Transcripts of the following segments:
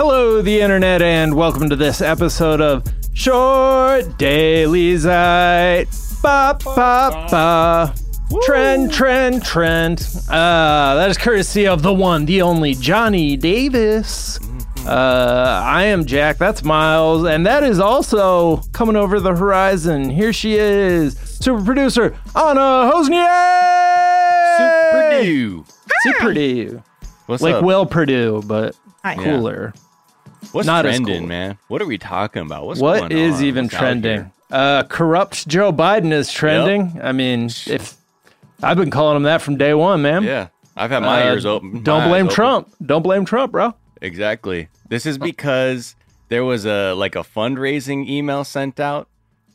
Hello, the internet, and welcome to this episode of Short Daily Zeit. Ba ba ba. Trend, trend, trend. Uh, that is courtesy of the one, the only Johnny Davis. Uh, I am Jack. That's Miles, and that is also coming over the horizon. Here she is, super producer Anna Hossnieh. Super Purdue. Super Purdue. What's like up? Will Purdue, but cooler. Yeah. What's not trending, cool. man? What are we talking about? What's What going is on? even trending? Uh, corrupt Joe Biden is trending. I mean, if I've been calling him that from day one, man. Yeah, I've had my Uh, ears open. Don't blame open. Trump. Don't blame Trump, bro. Exactly. This is because there was a like a fundraising email sent out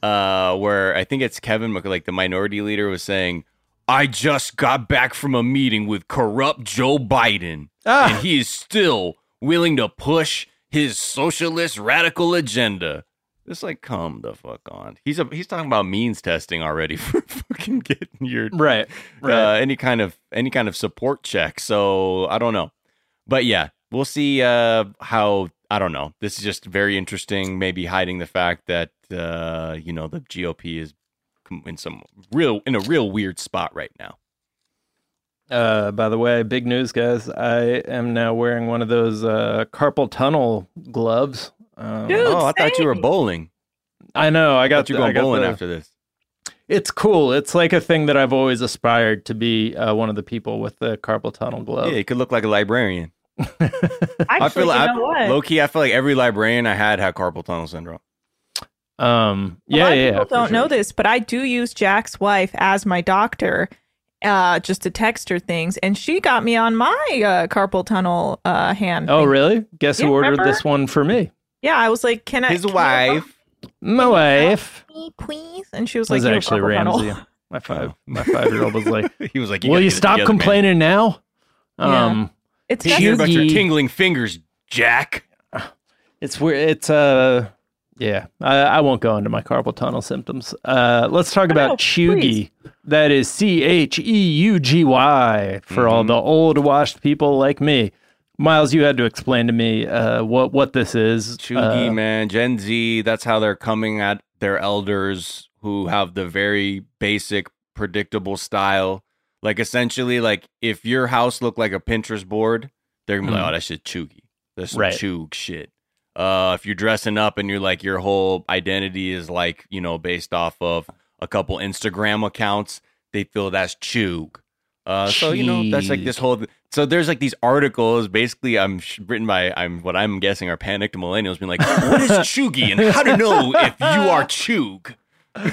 uh where I think it's Kevin like the minority leader was saying I just got back from a meeting with corrupt Joe Biden Ah. and he is still willing to push his socialist radical agenda. It's like come the fuck on. He's a, he's talking about means testing already for fucking getting your Right. uh, any kind of any kind of support check. So I don't know, but yeah, we'll see uh, how. I don't know. This is just very interesting. Maybe hiding the fact that uh, you know the GOP is in some real in a real weird spot right now. Uh, by the way, big news, guys. I am now wearing one of those uh, carpal tunnel gloves. Um, Dude, oh, I thought you were bowling. I know. I I got thought you the- were I going bowling the- after this. It's cool. It's like a thing that I've always aspired to be uh, one of the people with the carpal tunnel glove. Yeah, you could look like a librarian. Actually, I feel you like know what? low key. I feel like every librarian I had had carpal tunnel syndrome. Um, A yeah, lot of yeah. people for don't know this, but I do use Jack's wife as my doctor, uh, just to text her things, and she got me on my uh, carpal tunnel uh, hand. Oh, thing. really? Guess Yeah, who ordered remember? this one for me? Yeah, I was like, "Can I?" His can you wife. My wife. me, please? And she was It like, was "You have actually carpal tunnel." Ramsey. My five, my five-year-old was like, he was like, "Will you stop together, man. complaining now?" Yeah. Um, It's Hear just about your tingling fingers, Jack. it's where It's uh, yeah. I, I won't go into my carpal tunnel symptoms. Uh, let's talk about no, Cheugy. That is C H E U G Y for all Mhm. the old washed people like me. Miles, you had to explain to me uh, what what this is. Cheugy, Uh, man, Gen Z, that's how they're coming at their elders who have the very basic, predictable style. Like essentially, like if your house looked like a Pinterest board, they're gonna be Mhm. like, "Oh, that shit Cheugy. That's some Right. Chug shit." Uh, if you're dressing up and you're like your whole identity is like you know based off of a couple Instagram accounts, they feel that's Chug. Uh, so you know that's like this whole. So there's like these articles. Basically, I'm sh- written by I'm what I'm guessing are panicked millennials, being like, "What is Cheugy and how to know if you are Chug?"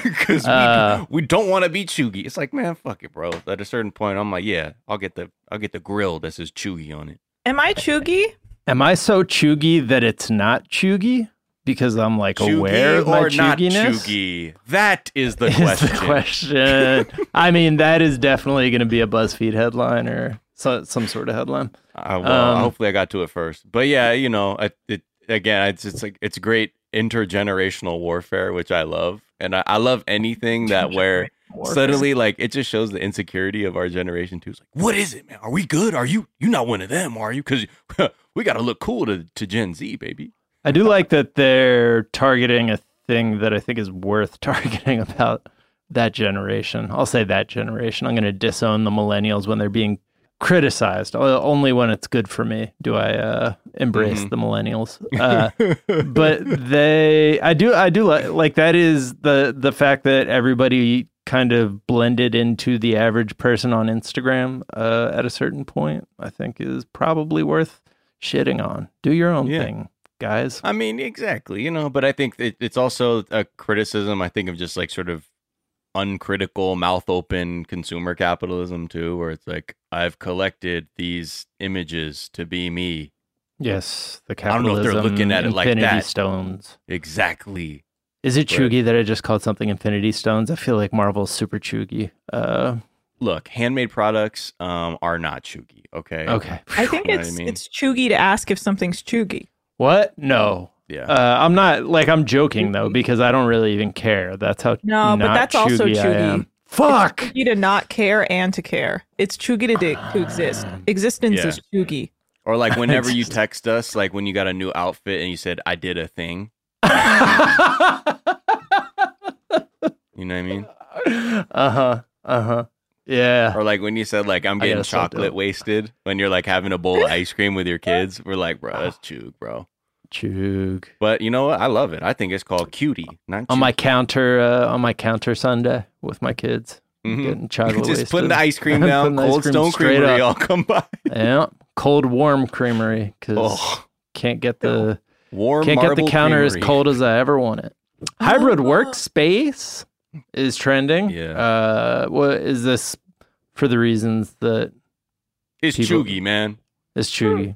Because we, Uh. we don't want to be Cheugy. It's like, man, fuck it, bro. At a certain point, I'm like, yeah, I'll get the I'll get the grill that says Cheugy on it. Am I Cheugy? Am I so chuggy that it's not chuggy? Because I'm like aware of my or not chugginess. That is the Is question. the question. I mean, that is definitely going to be a BuzzFeed headline or so, some sort of headline. Uh, well, Um, hopefully I got to it first. But yeah, you know, I, it again, it's it's like it's great intergenerational warfare, which I love, and I, I love anything that where suddenly like it just shows the insecurity of our generation too. It's like, what is it, man? Are we good? Are you you not one of them? Are you? Because we got to look cool to to Gen Z, baby. I do like that they're targeting a thing that I think is worth targeting about that generation. I'll say that generation. I'm going to disown the millennials when they're being criticized. Only when it's good for me do I uh, embrace Mhm. the millennials. Uh, but they, I do, I do like like that is the the fact that everybody kind of blended into the average person on Instagram uh, at a certain point. I think is probably worth shitting on. Do your own Yeah. thing, guys. I mean, exactly, you know, but I think it, it's also a criticism, I think, of just like sort of uncritical, mouth open consumer capitalism, too, where it's like, I've collected these images to be me. Yes, the capitalism. I don't know if they're looking at it like that. Stones. Exactly. Is it Right. chuggy that I just called something Infinity Stones? I feel like Marvel's super chuggy. Uh, Look, handmade products um, are not chuggy, okay? okay. I think You know what I it's mean? it's Cheugy to ask if something's Cheugy. What? No. Yeah. Uh, I'm not like I'm joking though because I don't really even care. That's how No, but not that's also chuggy I chuggy. Fuck. It's Cheugy to not care and to care. It's Cheugy to, to exist. Existence Yeah. is Cheugy. Or like whenever you text us, like when you got a new outfit and you said, I did a thing. You know what I mean? uh huh. Uh huh. Yeah. Or like when you said like I'm getting chocolate wasted when you're like having a bowl of ice cream with your kids. We're like, bro, that's chug, bro. Chug. But you know what? I love it. I think it's called cutie, not On my counter, uh, on my counter Sunday with my kids, Mhm. getting chocolate wasted. Just putting the ice cream down, Putting the ice Cold cream Stone Creamery. up. I'll come by. Yeah, cold warm creamery because Oh, can't get the warm. can't get the marble counter as cold as I ever want it. Hybrid Oh. workspace is trending. Yeah. Uh, what is this for the reasons that It's people- chuggy, man. It's chuggy?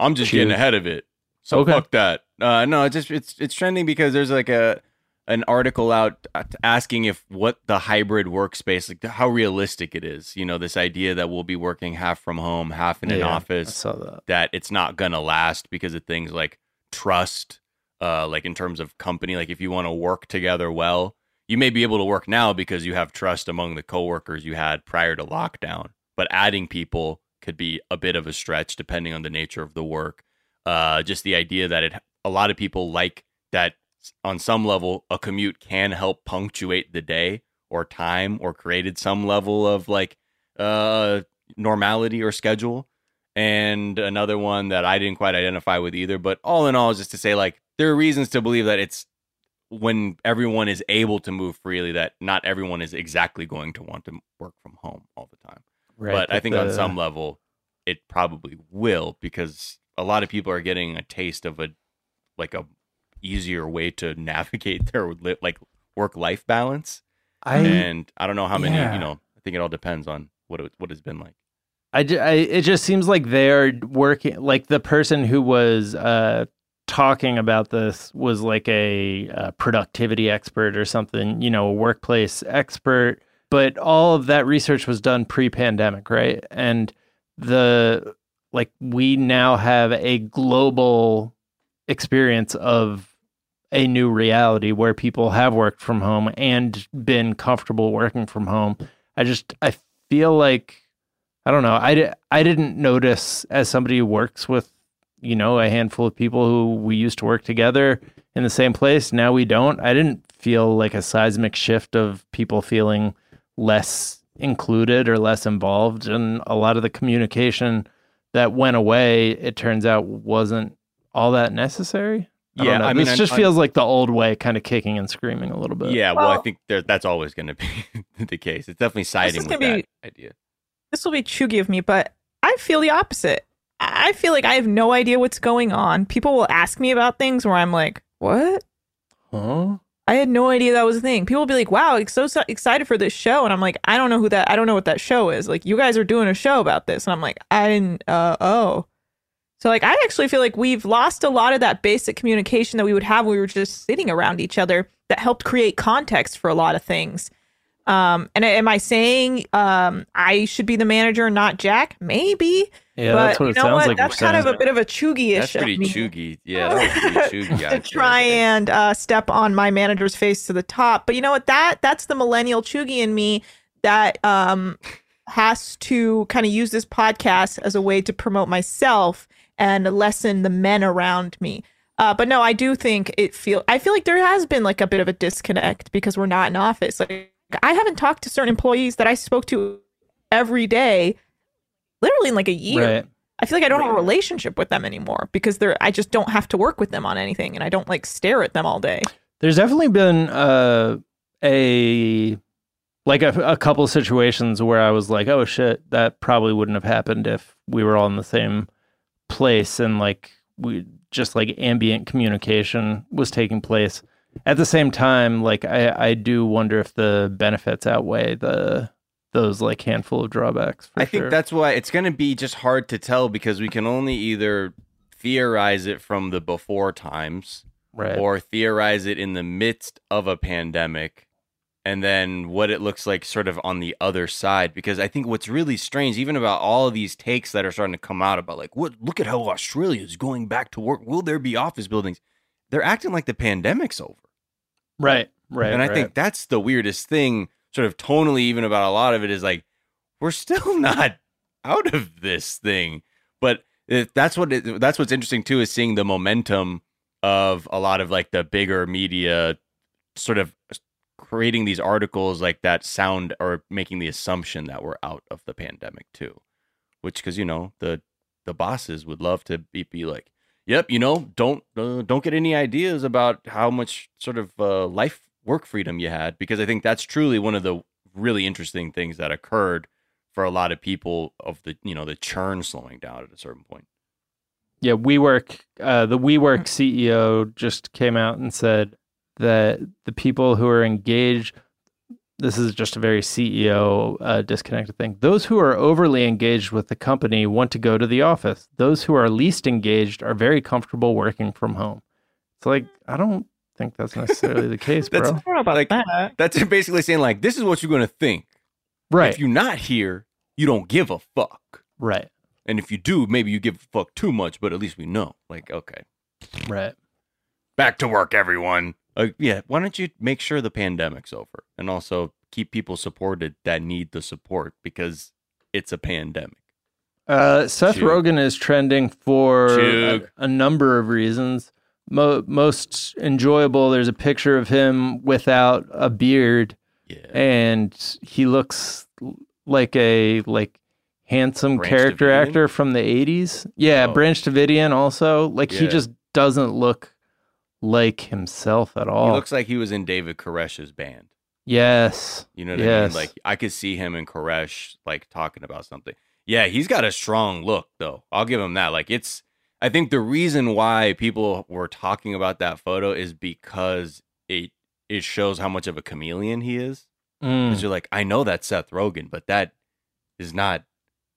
I'm just Chug. getting ahead of it. So Okay. fuck that. Uh, no, it's just it's it's trending because there's like a an article out asking if what the hybrid workspace like how realistic it is. You know, this idea that we'll be working half from home, half in an Yeah, I office. saw that. that it's not gonna last because of things like trust uh like in terms of company like if you want to work together well you may be able to work now because you have trust among the coworkers you had prior to lockdown but adding people could be a bit of a stretch depending on the nature of the work uh just the idea that it a lot of people like that on some level a commute can help punctuate the day or time or created some level of like uh normality or schedule and another one that I didn't quite identify with either. But all in all, just to say, like, there are reasons to believe that it's when everyone is able to move freely, that not everyone is exactly going to want to work from home all the time. Right, but I that think on some level, it probably will because a lot of people are getting a taste of a like a easier way to navigate their li- like work life balance. I and I don't know how many, yeah. you know, I think it all depends on what it, what it's been like. I, I it just seems like they're working like the person who was uh talking about this was like a, uh productivity expert or something, you know, a workplace expert, but all of that research was done pre-pandemic, right? And the like we now have a global experience of a new reality where people have worked from home and been comfortable working from home. I just I feel like I don't know. I, I didn't notice as somebody who works with, you know, a handful of people who we used to work together in the same place. Now we don't. I didn't feel like a seismic shift of people feeling less included or less involved. And a lot of the communication that went away, it turns out wasn't all that necessary. I Yeah. I mean, this just I- feels like the old way, kind of kicking and screaming a little bit. Yeah, well, I think there, that's always going to be the case. It's definitely siding with that be- idea. this will be chuggy of me, but I feel the opposite. I feel like I have no idea what's going on. People will ask me about things where I'm like, what? Huh? I had no idea that was a thing. People will be like, wow, I'm so, so excited for this show. And I'm like, I don't know who that, I don't know what that show is. Like, you guys are doing a show about this. And I'm like, I didn't, uh, oh. So, like, I actually feel like we've lost a lot of that basic communication that we would have when we were just sitting around each other that helped create context for a lot of things. Um, and am I saying um, I should be the manager, not Jack? Maybe. Yeah, but that's what you it know sounds what? like. That's kind of a bit of a chuggy issue. That's pretty chuggy. Yeah, that was pretty chuggy. To try and uh, step on my manager's face to the top. But you know what? That that's the millennial chuggy in me that um has to kind of use this podcast as a way to promote myself and lessen the men around me. Uh, but no, I do think it feel I feel like there has been like a bit of a disconnect because we're not in office. Like I haven't talked to certain employees that I spoke to every day, literally in like a year. Right. I feel like I don't have a relationship with them anymore because they're I just don't have to work with them on anything and I don't like stare at them all day. There's definitely been uh, a like a, a couple situations where I was like, oh shit, that probably wouldn't have happened if we were all in the same place and like we just like ambient communication was taking place. At the same time, like I, I do wonder if the benefits outweigh the those like handful of drawbacks. For I think that's why it's going to be just hard to tell because we can only either theorize it from the before times right. or theorize it in the midst of a pandemic and then what it looks like sort of on the other side because i think what's really strange even about all of these takes that are starting to come out about like what look at how australia is going back to work will there be office buildings they're acting like the pandemic's over right. Right. and i right. think that's the weirdest thing sort of tonally even about a lot of it is like we're still not out of this thing but it, that's what it, that's what's interesting too is seeing the momentum of a lot of like the bigger media sort of creating these articles like that sound or making the assumption that we're out of the pandemic too which because you know the the bosses would love to be, be like yep you know don't uh, don't get any ideas about how much sort of uh, life work freedom you had because i think that's truly one of the really interesting things that occurred for a lot of people of the you know the churn slowing down at a certain point. Yeah, WeWork, uh, the WeWork CEO just came out and said that the people who are engaged, this is just a very CEO uh, disconnected thing. Those who are overly engaged with the company want to go to the office. Those who are least engaged are very comfortable working from home. It's like, I don't think that's necessarily the case, That's- bro. I don't know about Like- that. that's basically saying like this is what you're gonna think Right, if you're not here you don't give a fuck right, and if you do maybe you give a fuck too much but at least we know like okay right. back to work everyone uh, yeah why don't you make sure the pandemic's over and also keep people supported that need the support because it's a pandemic Uh, Seth Chug. Rogen is trending for a, a number of reasons. Mo- most enjoyable, there's a picture of him without a beard, yeah and he looks like a like handsome Branch character Davidian? actor from the 80s. Yeah, Oh. Branch Davidian also. Like he just doesn't look like himself at all. he looks like he was in david koresh's band yes. you know what i mean like i could see him and koresh like talking about something yeah he's got a strong look though i'll give him that like it's i think the reason why people were talking about that photo is because it it shows how much of a chameleon he is Mm. because you're like i know that's seth rogen but that is not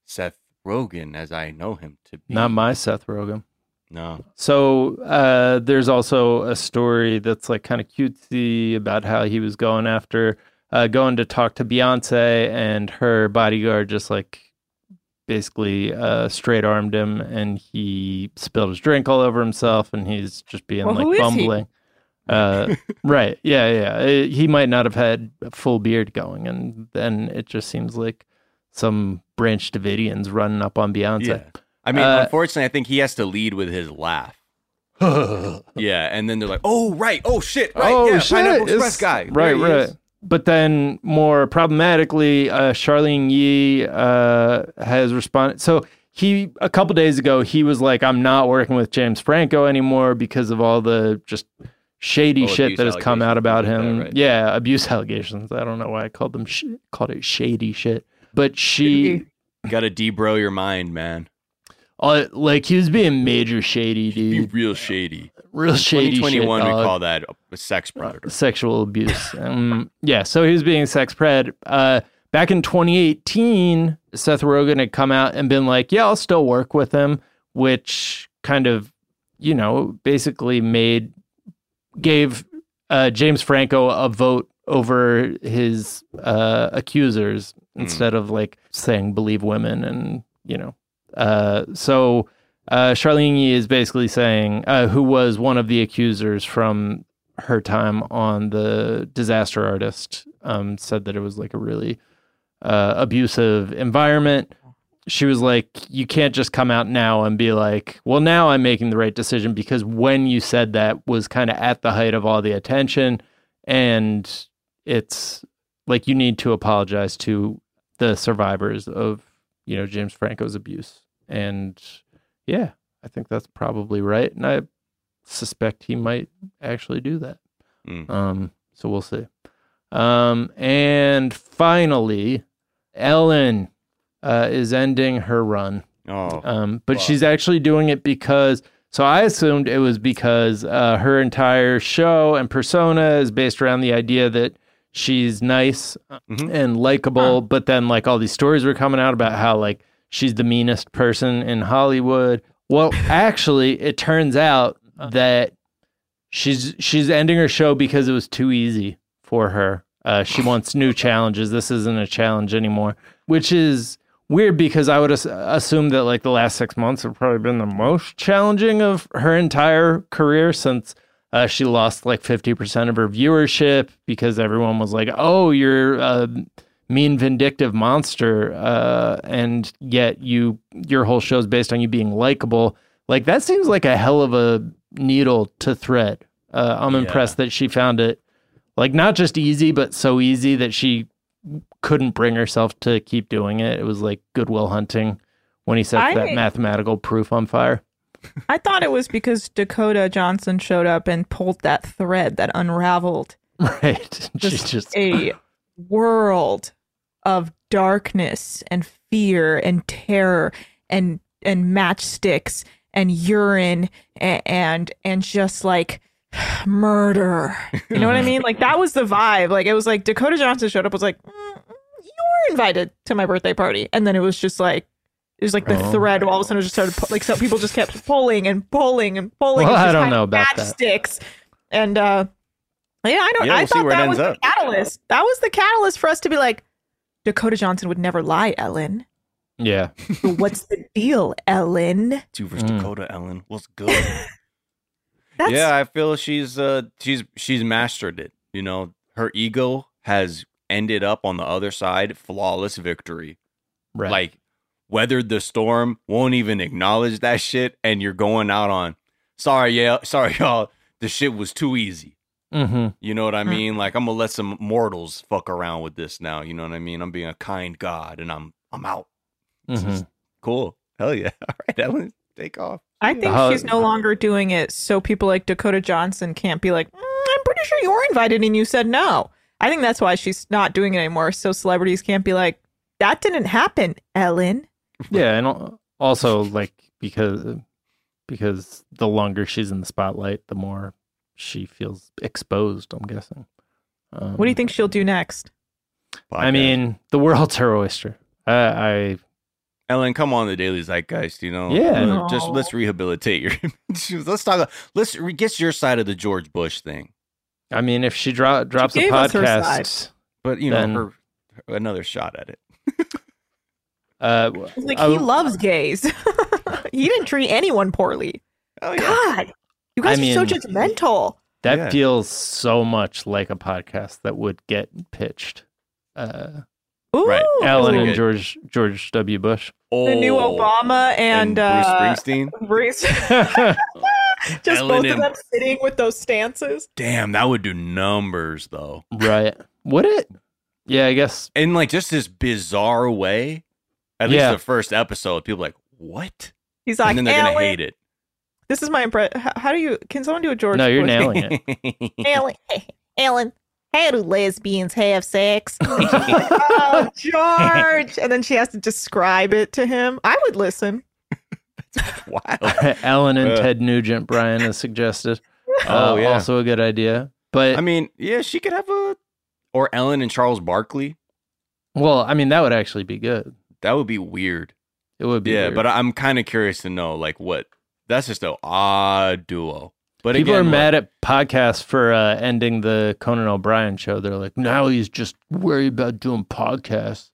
seth rogen as i know him to be Not my Seth Rogen. No So uh, there's also a story that's like kind of cutesy about how he was going after uh, going to talk to Beyonce and her bodyguard just like basically uh, straight armed him and he spilled his drink all over himself and he's just being Well, like is he? bumbling. Uh, right. Yeah. Yeah. Uh, He might not have had a full beard going. And then it just seems like some Branch Davidians running up on Beyonce. yeah i mean Uh, unfortunately i think he has to lead with his laugh yeah and then they're like oh right oh shit right oh yeah shit! pineapple express guy right, right. is. But then, more problematically, uh, Charlene Yi uh, has responded. So he a couple days ago he was like, "I'm not working with James Franco anymore because of all the just shady Oh, shit that has come out about him." that, right? Yeah, abuse allegations. I don't know why I called them sh- called it shady shit, but she. Gotta debro your mind, man. Uh, like he was being major shady, Be dude. real shady. Real shady shit. 2021, we call that a sex predator. sexual abuse. um, yeah, so he was being sex pred. Uh, back in 2018, Seth Rogen had come out and been like, "Yeah, I'll still work with him," which kind of, you know, basically made gave uh, James Franco a vote over his uh, accusers instead of like saying believe women and you know. Uh, so uh, Charlene is basically saying, uh, who was one of the accusers from her time on the Disaster Artist, um, said that it was like a really uh, abusive environment. She was like, you can't just come out now and be like, well, now I'm making the right decision because when you said that was kind of at the height of all the attention. And it's like you need to apologize to the survivors of, you know, James Franco's abuse. And yeah, I think that's probably right. And I suspect he might actually do that. Mm. Um, so we'll see. Um, and finally, Ellen uh, is ending her run. Oh, Um, but Wow. she's actually doing it because. So I assumed it was because uh, her entire show and persona is based around the idea that she's nice Mhm. and likable. But then, like all these stories were coming out about how like she's the meanest person in Hollywood. Well, actually, it turns out that she's she's ending her show because it was too easy for her. Uh, she wants new challenges. This isn't a challenge anymore, which is weird because I would as- assume that like the last six months have probably been the most challenging of her entire career since uh, she lost like fifty percent of her viewership because everyone was like, "Oh, you're uh, mean, vindictive monster, uh, and yet you your whole show is based on you being likable. Like that seems like a hell of a needle to thread. Uh, I'm Yeah. impressed that she found it like not just easy, but so easy that she couldn't bring herself to keep doing it. It was like Goodwill Hunting when he set I- that mathematical proof on fire. I thought it was because Dakota Johnson showed up and pulled that thread that unraveled Right. She just, just a world of darkness and fear and terror and and matchsticks and urine and and, and just like murder. You know what I mean? Like that was the vibe. Like it was like Dakota Johnson showed up was like, "Mm, you were invited to my birthday party, and then it was just like. It was like the Oh. thread all of a sudden just started like so people just kept pulling and pulling and pulling. Well, It's I don't know of about that. matchsticks. And uh yeah, I don't Yeah, I we'll see thought that was ends the catalyst. That was the catalyst for us to be like, Dakota Johnson would never lie, Ellen. yeah. What's the deal, Ellen? Two versus Mm. Dakota Ellen. What's good? Yeah, I feel she's uh she's she's mastered it. You know, her ego has ended up on the other side, flawless victory. Right. Like weathered the storm, won't even acknowledge that shit, and you're going out on sorry, yeah, sorry, y'all. The shit was too easy. Mm-hmm. You know what I mean? Like I'm gonna let some mortals fuck around with this now. You know what I mean? I'm being a kind God, and I'm I'm out. Mm-hmm. is cool. Hell yeah! All right, Ellen, take off. I think How- she's no longer doing it so people like Dakota Johnson can't be like, "Mm, I'm pretty sure you were invited and you said no. I think that's why she's not doing it anymore. So celebrities can't be like, that didn't happen, Ellen. Yeah, and also like because because the longer she's in the spotlight, the more she feels exposed. I'm guessing. Um, What do you think she'll do next? I mean, the world's her oyster. I, I Ellen, come on the Daily Zeitgeist. You know, Yeah. Uh, just let's rehabilitate your. let's talk. Let's re- get your side of the George Bush thing. I mean, if she dro- drops a gave us her podcast, But you know, Then- her, another shot at it. uh, It's like I- he loves gays. he didn't treat anyone poorly. Oh God, you guys I are so judgmental. that Yeah. feels so much like a podcast that would get pitched. Uh, Ooh, Right. Ellen and good. George George W. Bush. the new Oh, Obama and, Bruce uh, Springsteen. Bruce. Just Ellen both of them sitting with those stances. Damn, that would do numbers though. right? Would it? Yeah, I guess. In like just this bizarre way. At least the first episode, people are like, what? He's like, and then they're Ellen, gonna hate it. This is my impression. How, how do you? Can someone do a George? No, you're Bush? nailing it. Ellen, Ellen, how do lesbians have sex? oh, George, and then she has to describe it to him. I would listen. wow. Ellen and Uh. Ted Nugent, Brian has suggested. Oh, Uh, yeah. also a good idea. But I mean, yeah, she could have a or Ellen and Charles Barkley. well, I mean, that would actually be good. That would be weird. It would be. yeah, weird. but I'm kind of curious to know like what. That's just an odd duo. But people again, are mad at podcasts for uh, ending the Conan O'Brien show. They're like, now he's just worried about doing podcasts.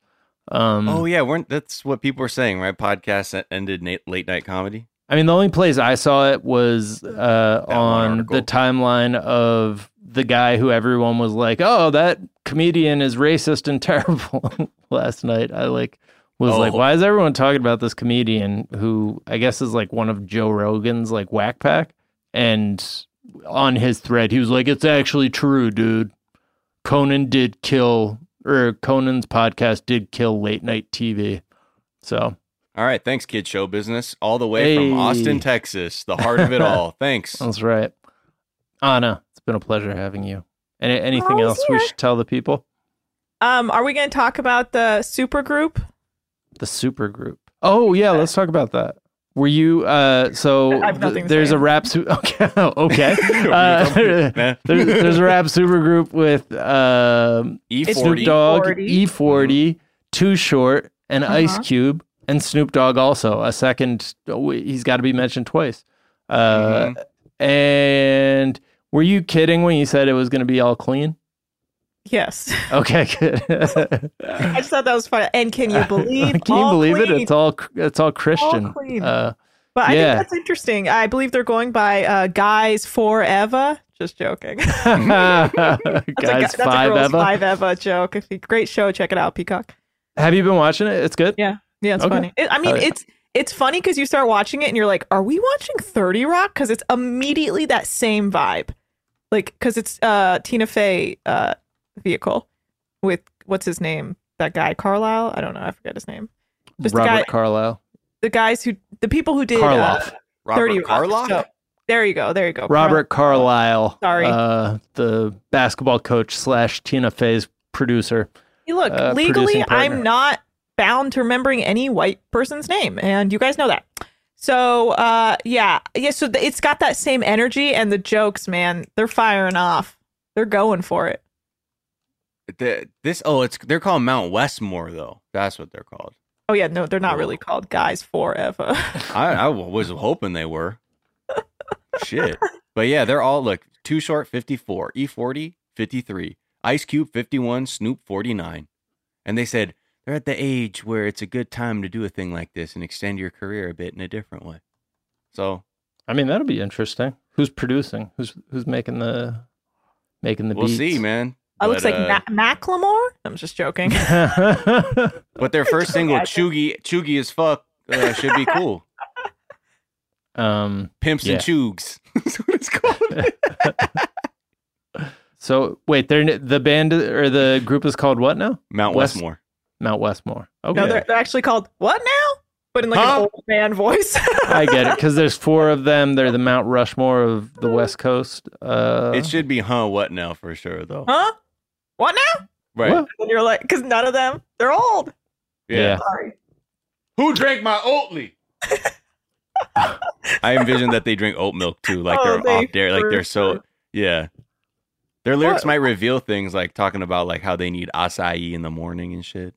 Um, Oh yeah, weren't that's what people were saying, right? Podcasts ended na- late night comedy. I mean, the only place I saw it was uh, on the timeline of the guy who everyone was like, "Oh, that comedian is racist and terrible." Last night, I like was like, Oh. "Why is everyone talking about this comedian who I guess is like one of Joe Rogan's like whack pack?" And on his thread, he was like, "It's actually true, dude. Conan did kill, or Conan's podcast did kill late night TV." So All right, thanks, kid show business, all the way Hey. from Austin, Texas, the heart of it all. Thanks. That's right. Anna, it's been a pleasure having you. Any, anything Always else we should tell the people? Um, are we going to talk about the super group? The super group. Oh yeah, let's talk about that. Were you uh so I have nothing th- there's a rap su- okay okay uh, there's, there's a rap super group with um E40. Snoop Dogg, E40. E40, Too Short, and Ice Uh-huh. Cube, and Snoop Dogg also a second. oh, He's got to be mentioned twice. Uh, Mm-hmm. And were you kidding when you said it was going to be all clean? Yes. Okay, good. I just thought that was funny. And can you believe? Can you all believe it? It's all it's all Christian. clean. Uh, But I Yeah. think that's interesting. I believe they're going by uh, Guys Forever Just joking. Guys, That's a, that's five a girl's Eva. five Eva joke. If you, great show, check it out, Peacock. Have you been watching it? It's good. Yeah, yeah, it's Okay. funny. It, I mean, it's it's funny because you start watching it and you're like, "Are we watching Thirty Rock?" Because it's immediately that same vibe, like because it's uh Tina Fey uh vehicle with what's his name? That guy Carlisle. I don't know. I forget his name. Just the Robert guy, Carlyle. the guys who the people who did Karloff. uh, Robert 30 Rock. So, there you go. There you go. Robert Carlyle. Sorry. Uh, the basketball coach slash Tina Fey's producer. Hey, look, uh, legally. I'm not bound to remembering any white person's name, and you guys know that. So, uh, yeah, yeah. So th- it's got that same energy, and the jokes, man, they're firing off. They're going for it. The, this oh, it's they're called Mount Westmore though. That's what they're called. Oh yeah, no, they're not really called guys forever. I, I was hoping they were. Shit. But yeah, they're all look Too Short 54, E40 53, Ice Cube 51, Snoop 49. And they said they're at the age where it's a good time to do a thing like this and extend your career a bit in a different way. So I mean, that'll be interesting. Who's producing? Who's who's making the making the we'll beats? see, man. It looks like uh, Ma- Macklemore. I'm just joking. But their first single, I- Cheugy, Cheugy as fuck, uh, should be cool. um. Pimps Yeah. and Choogs. That's what it's called. So wait, they're the band or the group is called what now? Mount West- Westmore. Mount Westmore. Okay, No, they're, they're actually called what now? But in like Huh? an old man voice. I get it because there's four of them. They're the Mount Rushmore of the West Coast. Uh, it should be huh what now for sure though. huh? What now? Right. What? And you're like, because none of them, they're old. Yeah. Sorry. Who drank my Oatly? I envision that they drink oat milk too, like Oh, they're they off there, like they're so yeah. Their lyrics What? might reveal things like talking about like how they need acai in the morning and shit.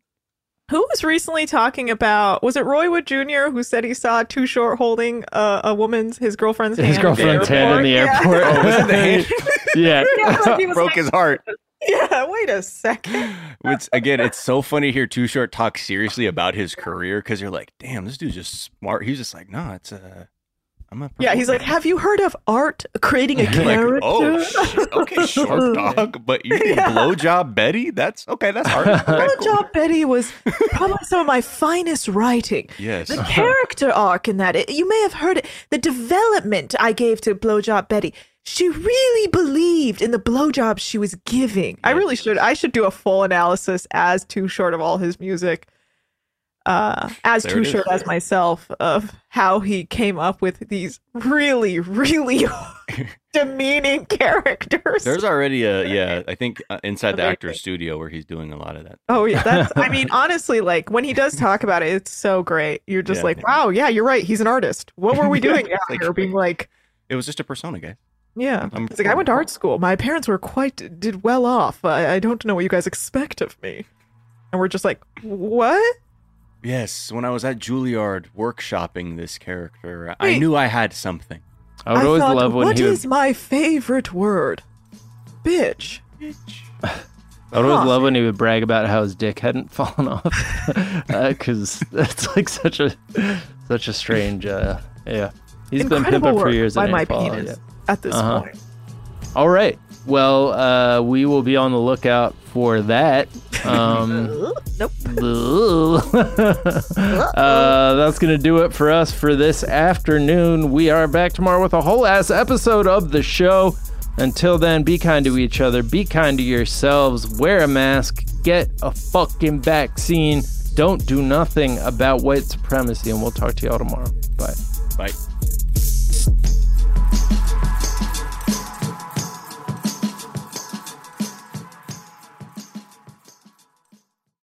Who was recently talking about? Was it Roy Wood Jr. who said he saw Too Short holding a, a woman's his girlfriend's hand? his in girlfriend's hand in the Yeah. airport. Oh, was it the hand? yeah. Yeah, like he was Broke like- his heart. Yeah, wait a second. Which again, it's so funny to hear Too Short talk seriously about his career because you're like, damn, this dude's just smart. He's just like, nah, it's uh, I'm a Yeah, he's like, have you heard of art creating a Like, character? oh shit, okay, short dog, but you think Yeah. blowjob Betty? That's okay. That's hard. Okay, cool. Blowjob Betty was probably some of my finest writing. Yes. The character arc in that, it, you may have heard it, the development I gave to Blowjob Betty. She really believed in the blowjobs she was giving. I really should. I should do a full analysis as Too Short of all his music, uh, as There Too. Short as myself, of how he came up with these really, really demeaning characters. There's already a yeah. I think uh, inside the Amazing. actor's studio where he's doing a lot of that. Oh yeah, that's. I mean, honestly, like when he does talk about it, it's so great. You're just Yeah. like, wow, yeah, you're right. He's an artist. What were we doing out Like- here? Being like, It was just a persona, guy. Yeah. I'm- It's like I went to art school. My parents were quite did well off. I, I don't know what you guys expect of me. And we're just like, what? Yes, when I was at Juilliard workshopping this character, I knew I had something. I would always thought, love when what he would, my favorite word? Bitch. Bitch. I would always Huh. love when he would brag about how his dick hadn't fallen off, because that's like such a such a strange. Uh, yeah, he's been pimping for years. by and my ain't fall penis yet. At this Uh-huh. point. All right. Well, uh, we will be on the lookout for that. Um, nope. uh, that's going to do it for us for this afternoon. We are back tomorrow with a whole ass episode of the show. Until then, be kind to each other, be kind to yourselves, wear a mask, get a fucking vaccine, don't do nothing about white supremacy, and we'll talk to y'all tomorrow. Bye. Bye.